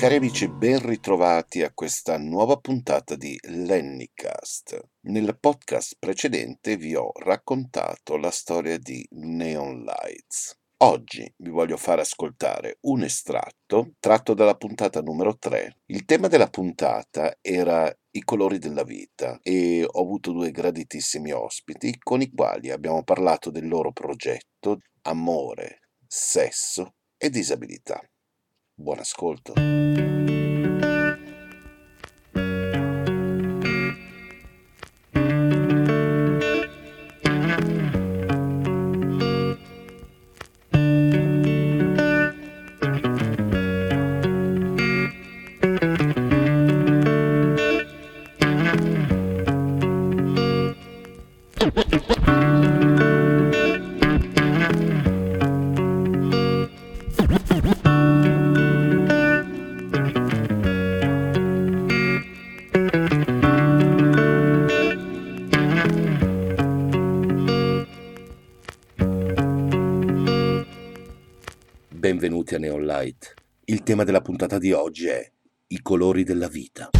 Cari amici, ben ritrovati a questa nuova puntata di Lennycast. Nel podcast precedente vi ho raccontato la storia di Neon Lights. Oggi vi voglio far ascoltare un estratto tratto dalla puntata numero 3. Il tema della puntata era i colori della vita e ho avuto due graditissimi ospiti con i quali abbiamo parlato del loro progetto Amore, Sesso e Disabilità. Buon ascolto. Benvenuti a Neon Light. Il tema della puntata di oggi è i colori della vita.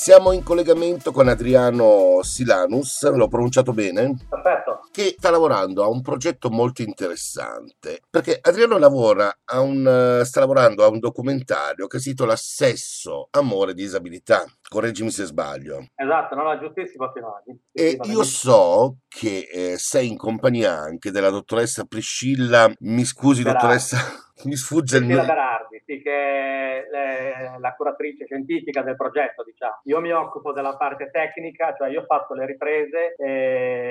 Siamo in collegamento con Adriano Silanus, l'ho pronunciato bene? Perfetto. Che sta lavorando a un progetto molto interessante, perché Adriano lavora a un, sta lavorando a un documentario che si intitola Sesso, Amore, Disabilità. Correggimi se sbaglio. Esatto, no, no, giustissimo. E io so che eh, sei in compagnia anche della dottoressa Priscilla, mi scusi Berardi. dottoressa, mi sfugge il nome. Berardi, sì, che è la curatrice scientifica del progetto, diciamo. Io mi occupo della parte tecnica, cioè io ho fatto le riprese,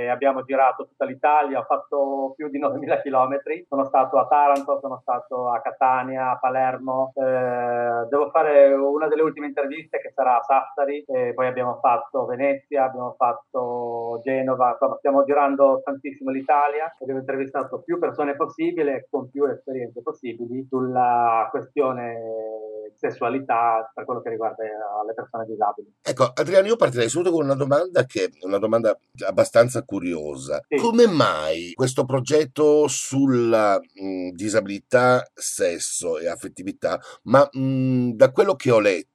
abbiamo girato tutta l'Italia, ho fatto più di 9.000 km, sono stato a Taranto, sono stato a Catania, a Palermo, eh, devo fare una delle ultime interviste che sarà a Sassari, poi abbiamo fatto Venezia, abbiamo fatto Genova, insomma stiamo girando tantissimo l'Italia, abbiamo intervistato più persone possibile con più esperienze possibili sulla questione sessualità per quello che riguarda le persone disabili. Ecco, Adriano, io partirei subito con una domanda che è una domanda abbastanza curiosa. Sì. Come mai questo progetto sulla mh, disabilità, sesso e affettività, ma mh, da quello che ho letto,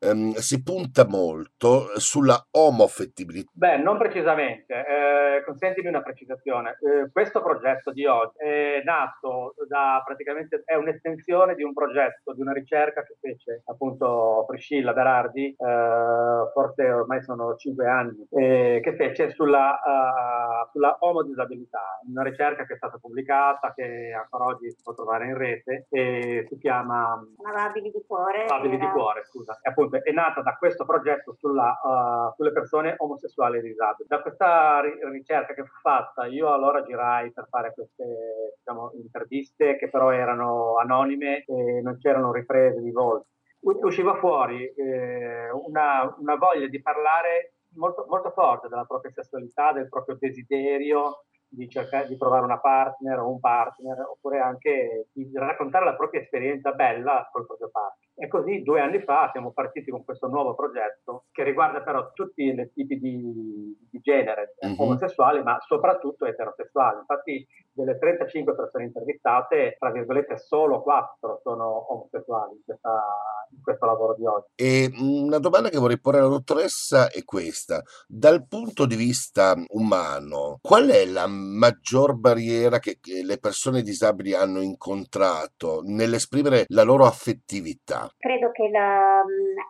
ehm, si punta molto sulla omoaffettibilità. Beh, non precisamente. Eh, consentimi una precisazione. Eh, questo progetto di oggi è nato da praticamente è un'estensione di un progetto, di una ricerca che fece appunto Priscilla Berardi, eh, forse ormai sono cinque anni, eh, che fece sulla, uh, sulla omodisabilità, una ricerca che è stata pubblicata, che ancora oggi si può trovare in rete e si chiama Abili di cuore. Abili era... di cuore, scusa. E appunto è nata da questo progetto sulla, uh, sulle persone omosessuali disabili. Da questa ri- ricerca che fu fatta, io allora girai per fare queste diciamo, interviste che però erano anonime e non c'erano riprese di volti. Usciva fuori eh, una, una, voglia di parlare molto, molto forte della propria sessualità, del proprio desiderio, di cercare di trovare una partner o un partner, oppure anche di raccontare la propria esperienza bella col proprio partner. E così due anni fa siamo partiti con questo nuovo progetto che riguarda però tutti i tipi di, genere, mm-hmm. omosessuali ma soprattutto eterosessuali. Infatti delle 35 persone intervistate, tra virgolette solo 4 sono omosessuali in, questa, in questo lavoro di oggi. E una domanda che vorrei porre alla dottoressa è questa. Dal punto di vista umano, qual è la maggior barriera che, che le persone disabili hanno incontrato nell'esprimere la loro affettività? Credo che la,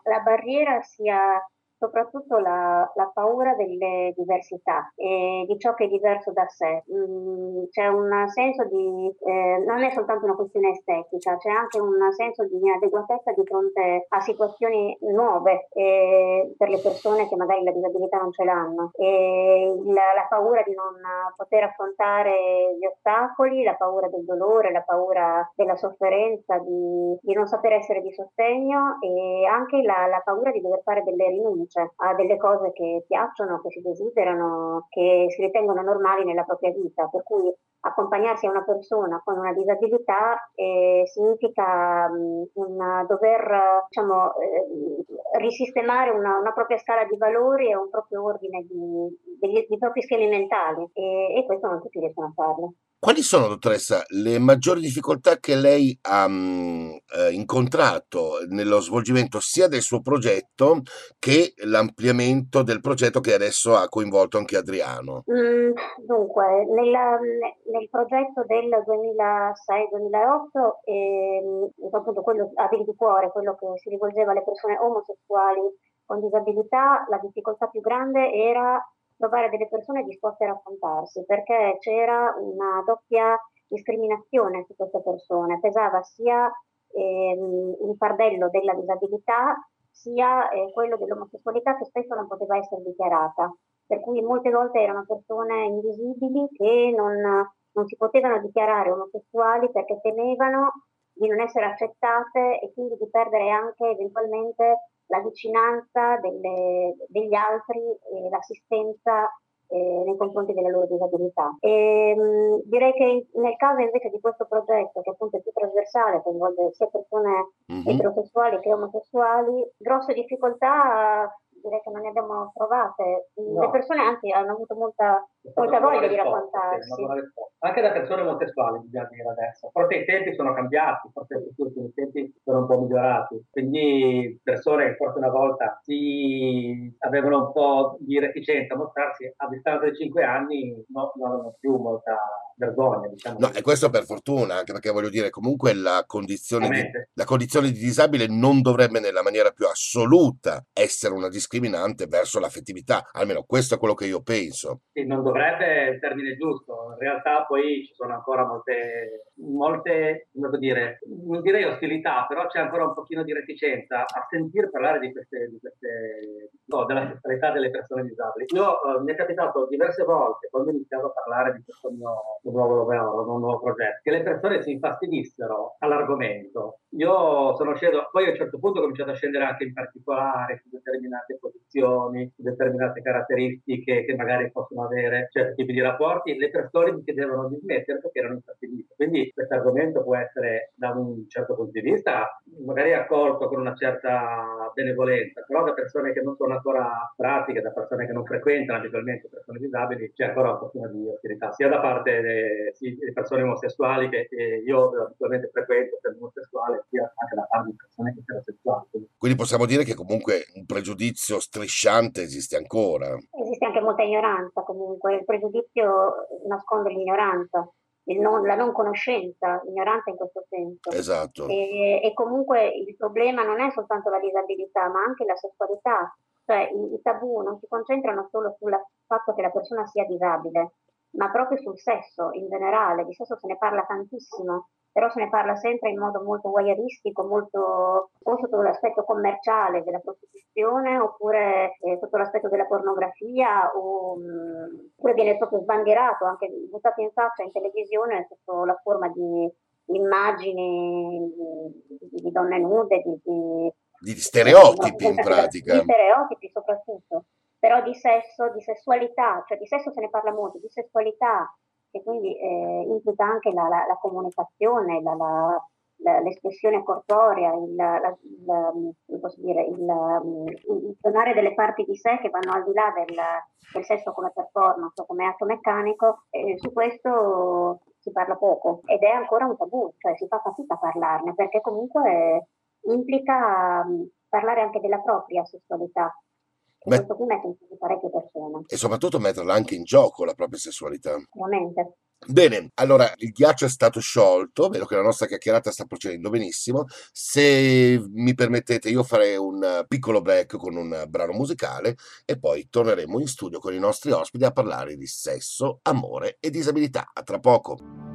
la barriera sia soprattutto la, la, paura delle diversità e di ciò che è diverso da sé. Mm, c'è un senso di, eh, non è soltanto una questione estetica, c'è anche un senso di inadeguatezza di fronte a situazioni nuove eh, per le persone che magari la disabilità non ce l'hanno. La, la, paura di non poter affrontare gli ostacoli, la paura del dolore, la paura della sofferenza, di, di non saper essere di sostegno e anche la, la paura di dover fare delle rinunce cioè a delle cose che piacciono, che si desiderano, che si ritengono normali nella propria vita, per cui accompagnarsi a una persona con una disabilità eh, significa mh, una, dover diciamo, eh, risistemare una, una, propria scala di valori e un proprio ordine di, degli, di propri schemi mentali e, e questo non tutti riescono a farlo. Quali sono, dottoressa, le maggiori difficoltà che lei ha mh, eh, incontrato nello svolgimento sia del suo progetto che l'ampliamento del progetto che adesso ha coinvolto anche Adriano? Mm, dunque, nella, nel progetto del 2006-2008, ehm, appunto quello Abili di cuore, quello che si rivolgeva alle persone omosessuali con disabilità, la difficoltà più grande era trovare delle persone disposte a raccontarsi, perché c'era una doppia discriminazione su queste persone, pesava sia ehm, il fardello della disabilità sia eh, quello dell'omosessualità che spesso non poteva essere dichiarata, per cui molte volte erano persone invisibili che non, non si potevano dichiarare omosessuali perché temevano di non essere accettate e quindi di perdere anche eventualmente la vicinanza delle, degli altri e l'assistenza eh, nei confronti delle loro disabilità. E, mh, direi che nel caso invece di questo progetto, che appunto è più trasversale, coinvolge sia persone mm-hmm. eterosessuali che omosessuali, grosse difficoltà direi che non ne abbiamo trovate. No. Le persone anzi hanno avuto molta, molta voglia di raccontarsi. Anche da persone omosessuali, bisogna dire adesso. Forse i tempi sono cambiati, forse i tempi sono un po' migliorati. Quindi persone che forse una volta si avevano un po' di reticenza a mostrarsi a distanza di cinque anni no, non hanno più molta vergogna. Diciamo no, e questo per fortuna, anche perché voglio dire, comunque la condizione, di, la condizione di disabile non dovrebbe nella maniera più assoluta essere una discriminante verso l'affettività, almeno questo è quello che io penso. Sì, non dovrebbe il termine giusto, in realtà poi ci sono ancora molte, molte come dire, non direi ostilità, però c'è ancora un pochino di reticenza a sentir parlare di queste, di queste no, della sessualità delle persone disabili. Io eh, mi è capitato diverse volte quando ho iniziato a parlare di questo mio nuovo lavoro, un nuovo progetto, che le persone si infastidissero all'argomento. Io sono sceso, poi a un certo punto ho cominciato a scendere anche in particolare su determinate posizioni, su determinate caratteristiche che magari possono avere certi tipi di rapporti. Le persone mi chiedevano di smettere perché erano infastidite. Quindi questo argomento può essere da un certo punto di vista magari accolto con una certa benevolenza, però da persone che non sono ancora pratiche, da persone che non frequentano abitualmente persone disabili, c'è ancora un pochino di ostilità, sia da parte delle sì, di persone omosessuali che, che io abitualmente frequento per omosessuale, sia anche da parte di persone eterosessuali. Quindi possiamo dire che comunque un pregiudizio strisciante esiste ancora. Esiste anche molta ignoranza comunque, il pregiudizio nasconde l'ignoranza non, la non conoscenza, l'ignoranza in questo senso. Esatto. E, e, comunque il problema non è soltanto la disabilità, ma anche la sessualità. Cioè i, i tabù non si concentrano solo sul fatto che la persona sia disabile, ma proprio sul sesso in generale. Di sesso se ne parla tantissimo però se ne parla sempre in modo molto voyeuristico, molto o sotto l'aspetto commerciale della prostituzione oppure eh, sotto l'aspetto della pornografia o, mh, mm, oppure viene proprio sbandierato, anche buttato in faccia in televisione sotto la forma di immagini di, di donne nude, di, di, di stereotipi in pratica. Di stereotipi soprattutto, però di sesso, di sessualità, cioè di sesso se ne parla molto, di sessualità, e quindi eh, implica anche la, la, la comunicazione, la, l'espressione corporea, il, il, dire, il, il, donare delle parti di sé che vanno al di là del, del sesso come performance o come atto meccanico, eh, su questo si parla poco ed è ancora un tabù, cioè si fa fatica a parlarne perché comunque implica parlare anche della propria sessualità Beh, questo qui mette in crisi parecchie persone. E soprattutto metterla anche in gioco la propria sessualità. Ovviamente. Bene, allora il ghiaccio è stato sciolto, vedo che la nostra chiacchierata sta procedendo benissimo. Se mi permettete, io farei un piccolo break con un brano musicale e poi torneremo in studio con i nostri ospiti a parlare di sesso, amore e disabilità. A tra poco.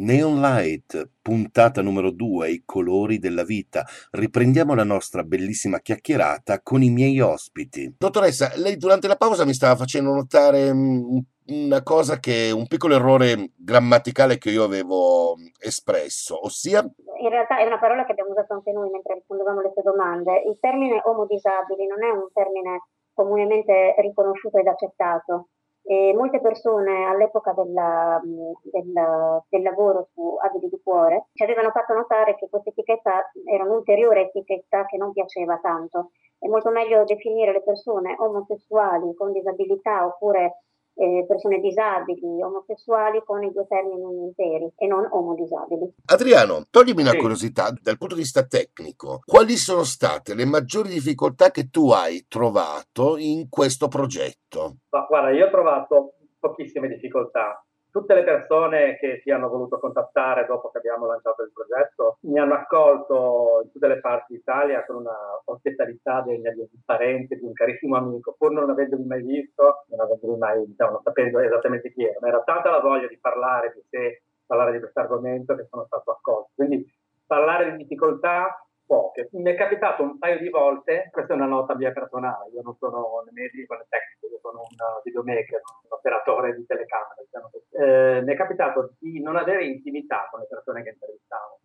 Neon Light, puntata numero 2, i colori della vita. Riprendiamo la nostra bellissima chiacchierata con i miei ospiti. Dottoressa, lei durante la pausa mi stava facendo notare mm, una cosa che un piccolo errore grammaticale che io avevo espresso, ossia in realtà è una parola che abbiamo usato anche noi mentre rispondevamo alle sue domande. Il termine omodisabili non è un termine comunemente riconosciuto ed accettato. E molte persone all'epoca della, del, del, lavoro su abili di cuore ci avevano fatto notare che questa etichetta era un'ulteriore etichetta che non piaceva tanto. È molto meglio definire le persone omosessuali con disabilità oppure eh, persone disabili, omosessuali con i due termini interi e non omodisabili. Adriano, toglimi una sì. curiosità dal punto di vista tecnico. Quali sono state le maggiori difficoltà che tu hai trovato in questo progetto? Ma guarda, io ho trovato pochissime difficoltà tutte le persone che ci hanno voluto contattare dopo che abbiamo lanciato il progetto mi hanno accolto in tutte le parti d'Italia con una ospitalità degna di un parente, di un carissimo amico, pur non avendomi mai visto, non avendomi mai, diciamo, non sapendo esattamente chi era, ma era tanta la voglia di parlare di sé, parlare di questo argomento che sono stato accolto. Quindi parlare di difficoltà poche. Mi è capitato un paio di volte, questa è una nota mia personale, io non sono né medico né tecnico, io sono un videomaker, un operatore di telecamera, diciamo eh, mi è capitato di non avere intimità con le persone che intervistavo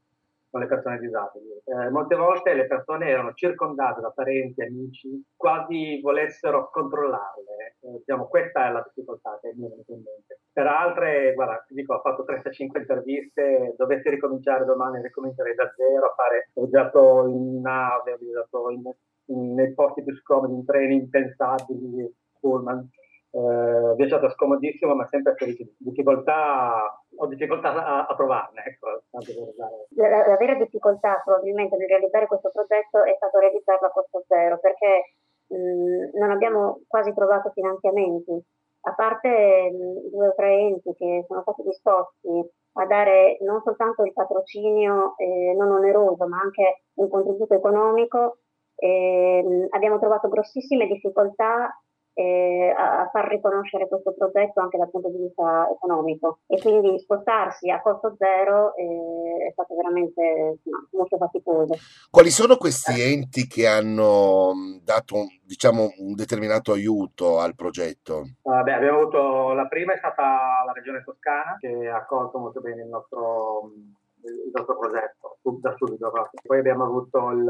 con le persone disabili. Eh, molte volte le persone erano circondate da parenti, amici, quasi volessero controllarle. Eh, diciamo, questa è la difficoltà che mi è venuta in mente. Per altre, guarda, ti dico, ho fatto 35 interviste, dovessi ricominciare domani, ricomincerei da zero a fare, ho viaggiato in nave, ho viaggiato in, in, nei posti più scomodi, in treni impensabili, pullman eh, viaggiato scomodissimo, ma sempre per difficoltà, ho difficoltà a, a trovarne. Ecco, la, la, vera difficoltà probabilmente nel realizzare questo progetto è stato realizzarlo a costo zero, perché mh, non abbiamo quasi trovato finanziamenti, a parte mh, due o tre enti che sono stati disposti a dare non soltanto il patrocinio eh, non oneroso, ma anche un contributo economico, eh, abbiamo trovato grossissime difficoltà eh, a, far riconoscere questo progetto anche dal punto di vista economico e quindi spostarsi a costo zero eh, è stato veramente no, molto faticoso. Quali sono questi enti che hanno dato diciamo, un determinato aiuto al progetto? Vabbè, abbiamo avuto la prima è stata la regione toscana che ha accolto molto bene il nostro, il nostro progetto da subito. Poi abbiamo avuto il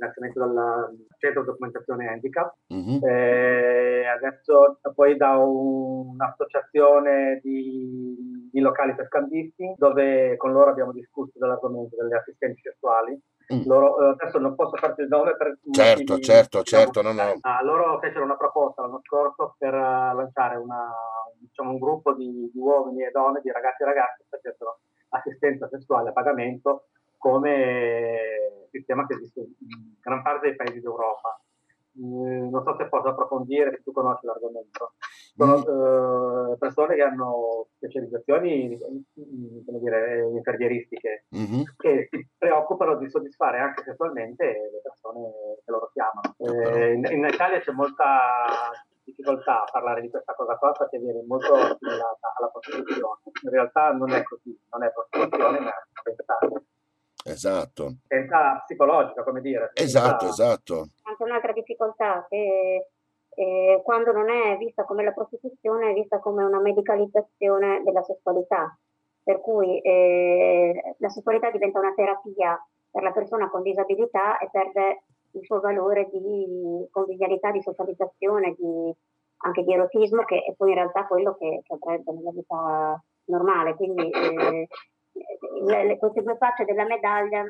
finanziamento dal centro documentazione handicap. Mm-hmm. Eh, adesso poi da un'associazione di, di, locali per scambisti dove con loro abbiamo discusso dell'argomento delle assistenti sessuali. Mm. Loro, eh, adesso non posso farti il nome per certo, motivi, certo, diciamo, certo, no, no. Ah, loro fecero una proposta l'anno scorso per uh, lanciare una, diciamo, un gruppo di, di, uomini e donne, di ragazzi e ragazze che facessero assistenza sessuale a pagamento come sistema che esiste in gran parte dei paesi d'Europa. Mm, non so se posso approfondire, se tu conosci l'argomento. Sono mm. uh, persone che hanno specializzazioni come dire, infermieristiche mm-hmm. che si preoccupano di soddisfare anche sessualmente le persone che loro chiamano. Eh, in, in, Italia c'è molta difficoltà a parlare di questa cosa qua perché viene molto assimilata alla prostituzione. In realtà non è così, non è prostituzione, ma è pensare Esatto. Senza psicologica, come dire. Esatto, esatto. Anche un'altra difficoltà che eh, quando non è vista come la prostituzione è vista come una medicalizzazione della sessualità, per cui eh, la sessualità diventa una terapia per la persona con disabilità e perde il suo valore di convivialità, di socializzazione, di, anche di erotismo, che è poi in realtà quello che, che avrebbe nella vita normale. Quindi eh, le, le, queste due facce della medaglia mh,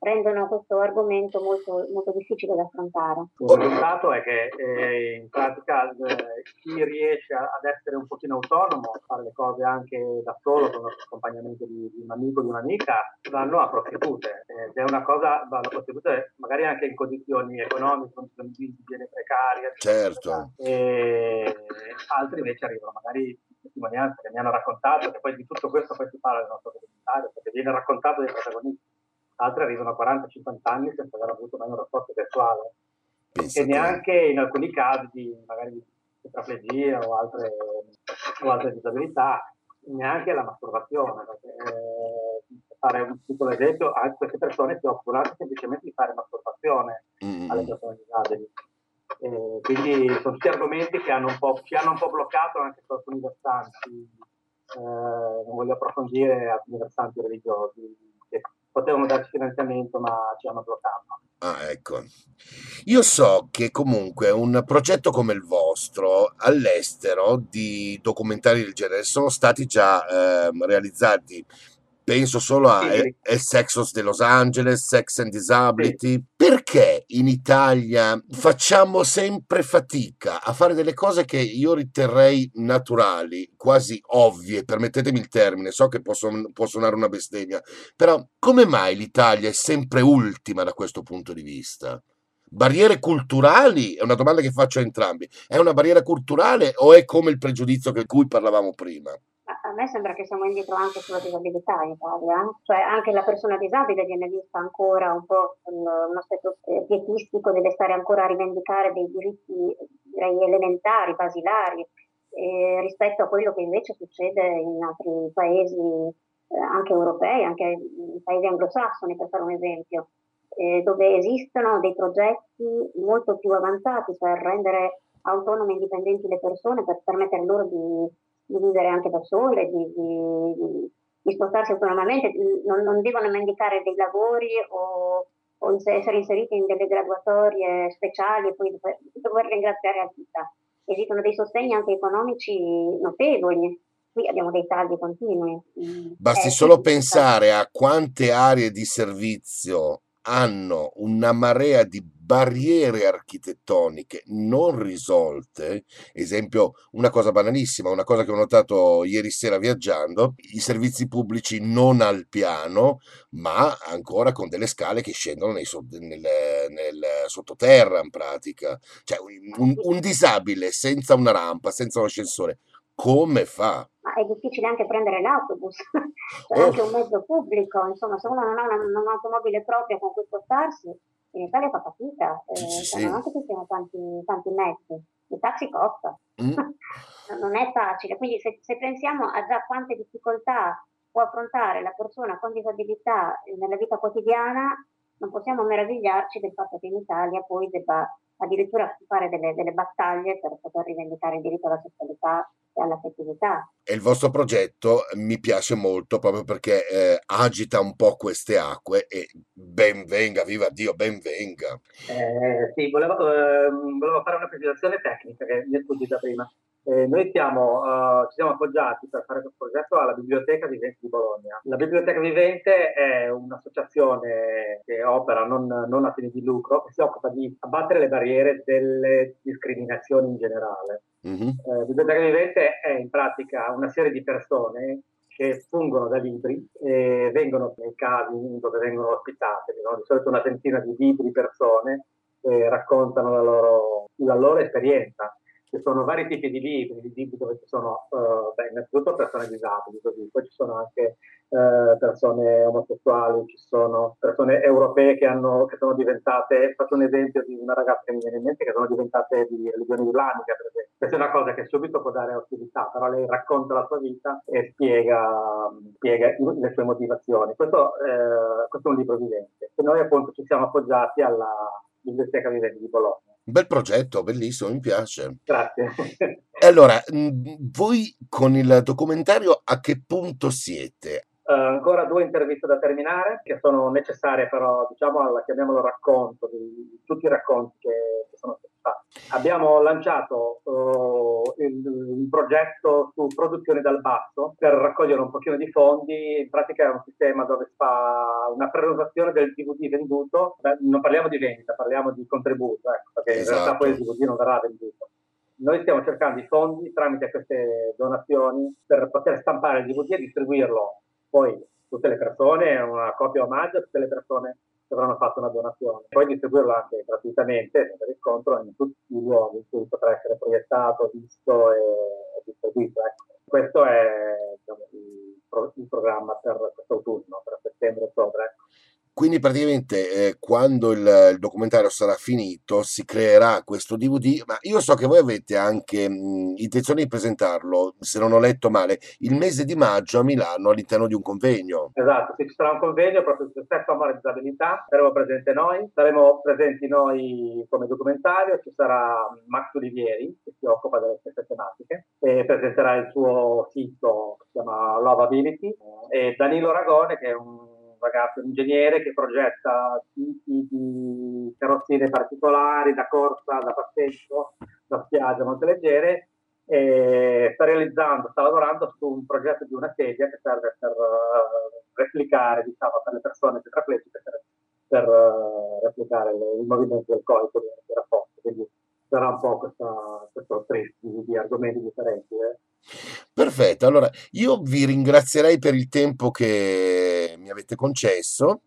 rendono questo argomento molto, molto difficile da affrontare. Il risultato è che eh, in pratica eh, chi riesce ad essere un pochino autonomo, a fare le cose anche da solo, con l'accompagnamento di, di un amico, di un'amica, vanno a prostitute. Ed è una cosa, vanno a prostitute magari anche in condizioni economiche, condizioni di igiene precarie. Certo. E altri invece arrivano magari testimonianze che mi hanno raccontato, che poi di tutto questo poi si parla nel nostro documentario, perché viene raccontato dai protagonisti. Altri arrivano a 40-50 anni senza aver avuto mai un rapporto sessuale. e neanche in alcuni casi di magari di tetraplegia o altre, o altre disabilità neanche la masturbazione, perché eh, fare un piccolo esempio, queste persone si occupano semplicemente di fare masturbazione mm. alle persone disabili. Eh, quindi sono tutti argomenti che hanno un po', ci hanno un po' bloccato anche su alcuni versanti, eh, non voglio approfondire alcuni versanti religiosi che potevano darci finanziamento ma ci hanno bloccato. Ah, ecco. Io so che comunque un progetto come il vostro all'estero di documentari del genere sono stati già eh, realizzati penso solo a sì. El Sexos de Los Angeles, Sex and Disability. Sì. Perché in Italia facciamo sempre fatica a fare delle cose che io riterrei naturali, quasi ovvie, permettetemi il termine, so che suon- può suonare una bestemmia, però come mai l'Italia è sempre ultima da questo punto di vista? Barriere culturali? È una domanda che faccio a entrambi. È una barriera culturale o è come il pregiudizio di cui parlavamo prima? A me sembra che siamo indietro anche sulla disabilità in Italia, eh. cioè anche la persona disabile viene vista ancora un po' con un aspetto pietistico, deve stare ancora a rivendicare dei diritti direi elementari, basilari, eh, rispetto a quello che invece succede in altri paesi eh, anche europei, anche in paesi anglosassoni per fare un esempio, eh, dove esistono dei progetti molto più avanzati per rendere autonome e indipendenti le persone, per permettere loro di di vivere anche da sole, di, di, di spostarsi autonomamente, non, non, devono indicare dei lavori o, o, essere inseriti in delle graduatorie speciali e poi dover, dover ringraziare a vita. Esistono dei sostegni anche economici notevoli. Qui abbiamo dei tagli continui. Basti eh, solo pensare a quante aree di servizio hanno una marea di barriere architettoniche non risolte, esempio una cosa banalissima, una cosa che ho notato ieri sera viaggiando, i servizi pubblici non al piano, ma ancora con delle scale che scendono nei, nel, nel, sottoterra in pratica. Cioè un, un disabile senza una rampa, senza un ascensore, come fa? È difficile anche prendere l'autobus, cioè oh. anche un mezzo pubblico, insomma, se uno non ha una, un'automobile propria con cui spostarsi, in Italia fa fatica, eh, sì, sì. non anche ci tanti, tanti mezzi, il taxi costa, mm. non è facile, quindi se, se, pensiamo a già quante difficoltà può affrontare la persona con disabilità nella vita quotidiana, non possiamo meravigliarci del fatto che in Italia poi debba addirittura fare delle, delle battaglie per poter rivendicare il diritto alla sessualità e all'affettività. E il vostro progetto mi piace molto proprio perché eh, agita un po' queste acque e ben venga, viva Dio, ben venga. Eh, sì, volevo, eh, volevo, fare una precisazione tecnica che mi è sfuggita prima. Eh, noi siamo, uh, ci siamo appoggiati per fare questo progetto alla Biblioteca Vivente di Bologna. La Biblioteca Vivente è un'associazione che opera non, non a fini di lucro, che si occupa di abbattere le barriere delle discriminazioni in generale. Mm-hmm. Eh, Biblioteca Vivente è in pratica una serie di persone che fungono da libri e vengono nei casi dove vengono ospitate, no? di solito una ventina di libri, persone, che raccontano la loro, la loro esperienza ci sono vari tipi di libri, di libri dove ci sono uh, beh, innanzitutto persone disabili, così. poi ci sono anche uh, persone omosessuali, ci sono persone europee che, hanno, che, sono diventate, faccio un esempio di una ragazza che mi viene in mente, che sono diventate di religione islamica, per esempio. Questa è una cosa che subito può dare ostilità, però lei racconta la sua vita e spiega, spiega le sue motivazioni. Questo, uh, questo, è un libro vivente. E noi appunto ci siamo appoggiati alla Biblioteca Vivente di Bologna Bel progetto, bellissimo, mi piace. Grazie. E allora, voi con il documentario a che punto siete? Uh, ancora due interviste da terminare, che sono necessarie però, diciamo, alla, chiamiamolo racconto, di, di tutti i racconti che, che sono stati fatti. Abbiamo lanciato uh, il, un progetto su produzione dal basso per raccogliere un pochino di fondi, in pratica è un sistema dove si fa una prenotazione del DVD venduto, Beh, non parliamo di vendita, parliamo di contributo, ecco, perché esatto. in realtà poi il DVD non verrà venduto. Noi stiamo cercando i fondi tramite queste donazioni per poter stampare il DVD e distribuirlo poi tutte le persone, una copia omaggio a tutte le persone avranno fatto una donazione. Poi distribuirlo anche gratuitamente, senza riscontro, in tutti i luoghi in cui potrà essere proiettato, visto e, distribuito. Ecco. Questo è diciamo, il, il, programma per questo autunno, per settembre-ottobre. Quindi praticamente eh, quando il, il, documentario sarà finito si creerà questo DVD, ma io so che voi avete anche mh, intenzione di presentarlo, se non ho letto male, il mese di maggio a Milano all'interno di un convegno. Esatto, sì, ci sarà un convegno proprio sul stesso amore e disabilità, saremo presenti noi, saremo presenti noi come documentario, ci sarà Max Olivieri che si occupa delle stesse tematiche e presenterà il suo sito che si chiama Lovability e Danilo Ragone che è un ragazzo, un ingegnere che progetta tipi di carrozzine particolari da corsa, da passeggio, da spiaggia molto leggere e sta realizzando, sta lavorando su un progetto di una sedia che serve per uh, replicare, diciamo, per le persone tetraplegiche per, per uh, replicare il movimento del corpo di rapporto. Quindi sarà un po' questa, questo trip di, di argomenti differenti. Eh. Perfetto, allora io vi ringrazierei per il tempo che mi avete concesso.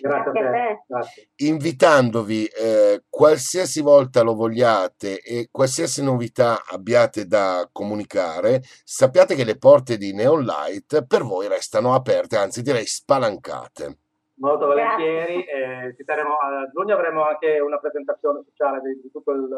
Grazie a te. Grazie. Invitandovi eh, qualsiasi volta lo vogliate e qualsiasi novità abbiate da comunicare, sappiate che le porte di Neon Light per voi restano aperte, anzi direi spalancate. Molto volentieri. Eh, terremo, a giugno avremo anche una presentazione ufficiale di, di tutto il,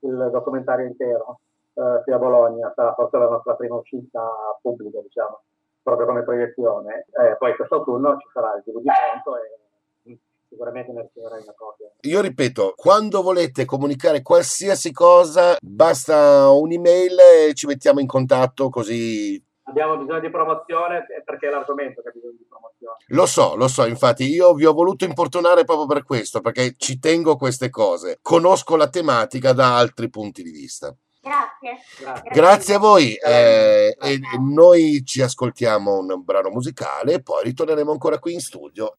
il, documentario intero eh, qui a Bologna. Sarà forse la nostra prima uscita pubblica, diciamo, proprio come proiezione. Eh, poi quest'autunno ci sarà il DVD pronto e sicuramente ne riceverai una copia. Io ripeto, quando volete comunicare qualsiasi cosa, basta un'email e ci mettiamo in contatto così abbiamo bisogno di promozione perché è l'argomento che ha bisogno di promozione. Lo so, lo so, infatti io vi ho voluto importunare proprio per questo, perché ci tengo queste cose, conosco la tematica da altri punti di vista. Grazie. Grazie, Grazie a voi eh, e noi ci ascoltiamo un brano musicale e poi ritorneremo ancora qui in studio.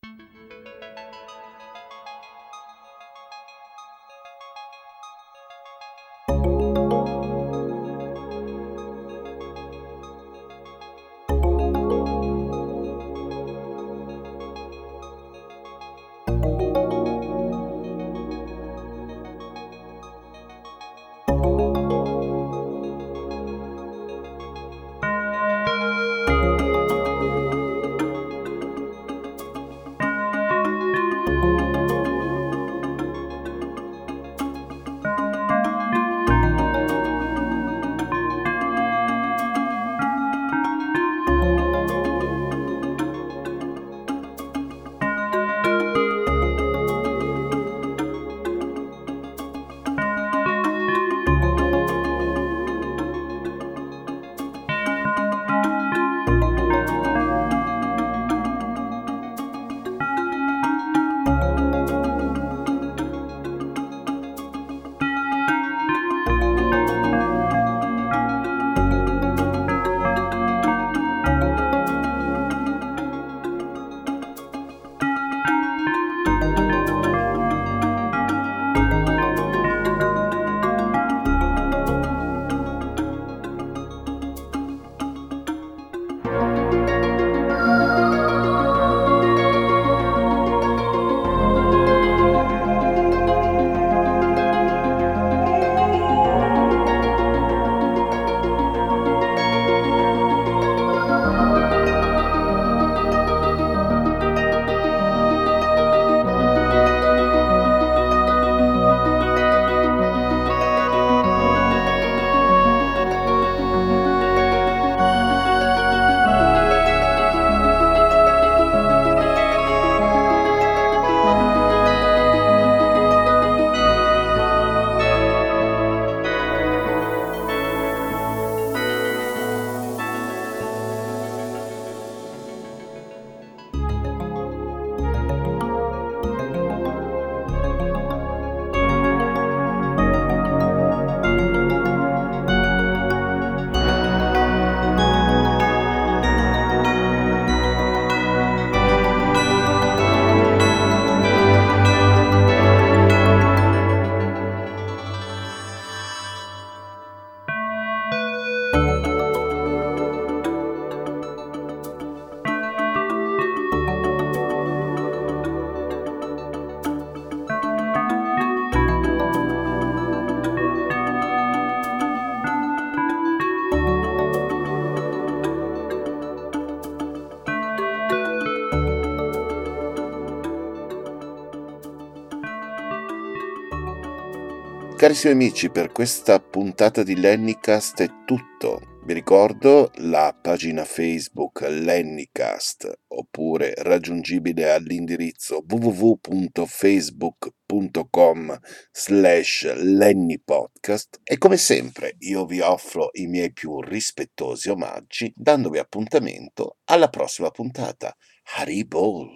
Carissimi amici, per questa puntata di Lennycast è tutto. Vi ricordo la pagina Facebook Lennycast oppure raggiungibile all'indirizzo www.facebook.com slash lennypodcast e come sempre io vi offro i miei più rispettosi omaggi dandovi appuntamento alla prossima puntata. Haribol!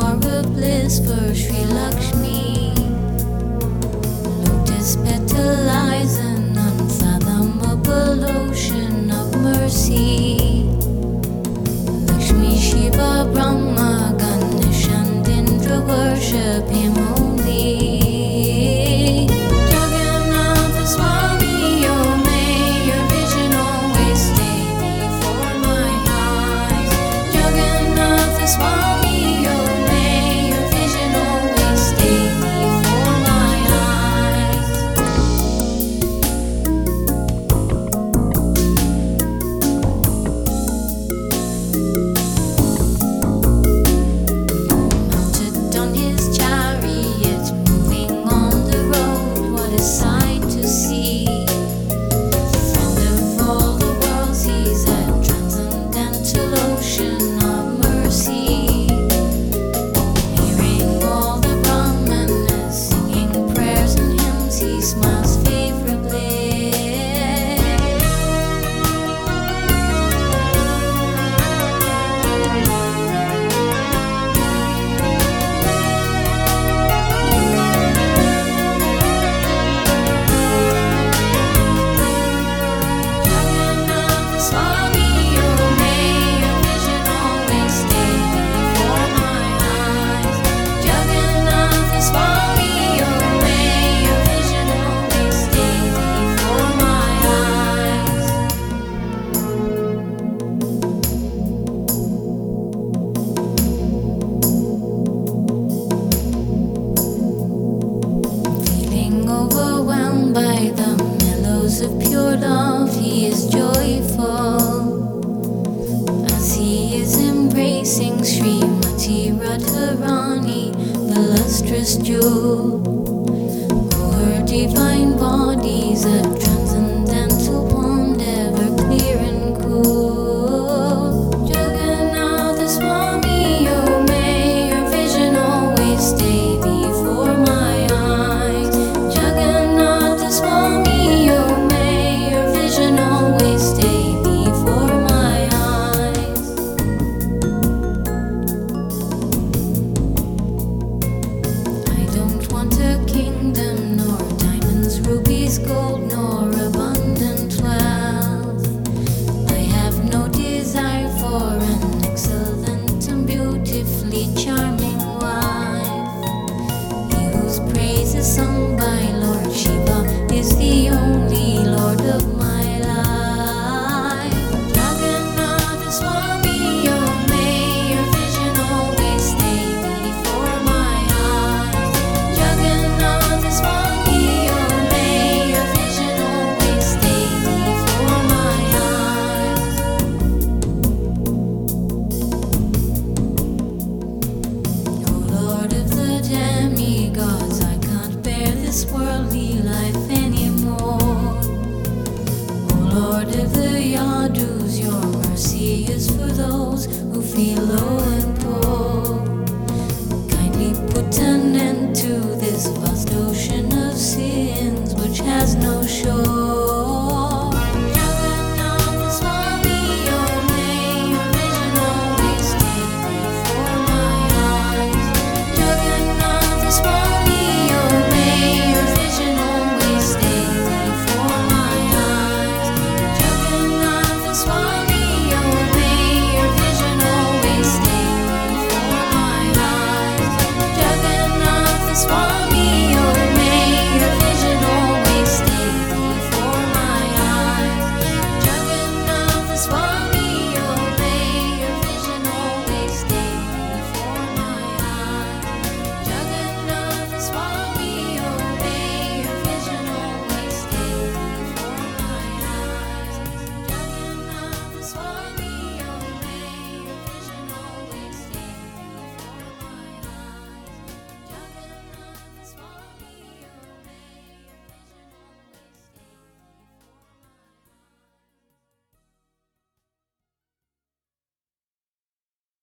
war of bliss for Sri Lakshmi. Lotus petal lies an unfathomable ocean of mercy. Lakshmi, Shiva, Brahma, Ganesh, and Indra worship.